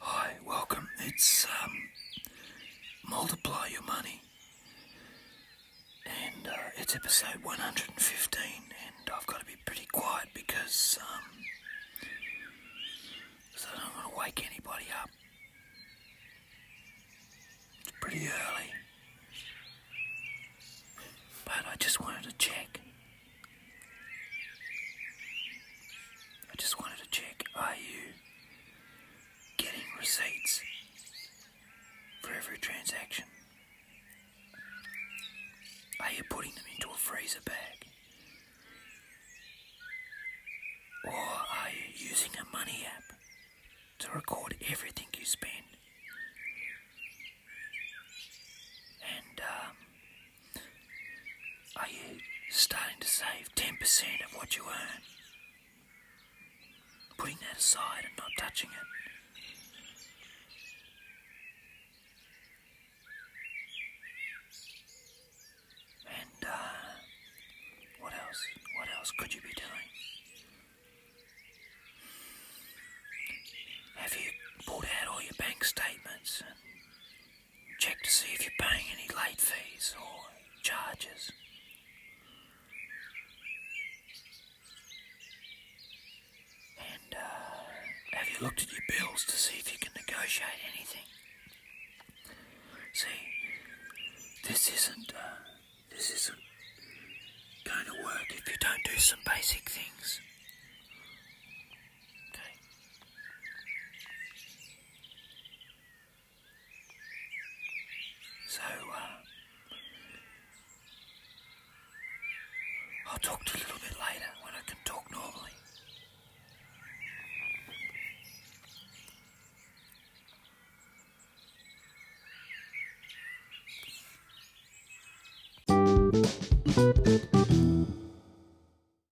Hi, welcome. It's um, multiply your money, and uh, it's episode 115, and I've got to be pretty quiet because um, 'cause I don't want to wake anybody up. It's pretty early, but I just wanted to check. I just wanted to check. Are you? getting receipts for every transaction? Are you putting them into a freezer bag? Or are you using a money app to record everything you spend? And um, are you starting to save 10% of what you earn? Putting that aside and not touching it. And uh, what else? What else could you be you looked at your bills to see if you can negotiate anything? See, this isn't uh, this isn't going to work if you don't do some basic things. Okay. So, uh, I'll talk to you a little bit later when I can talk normally.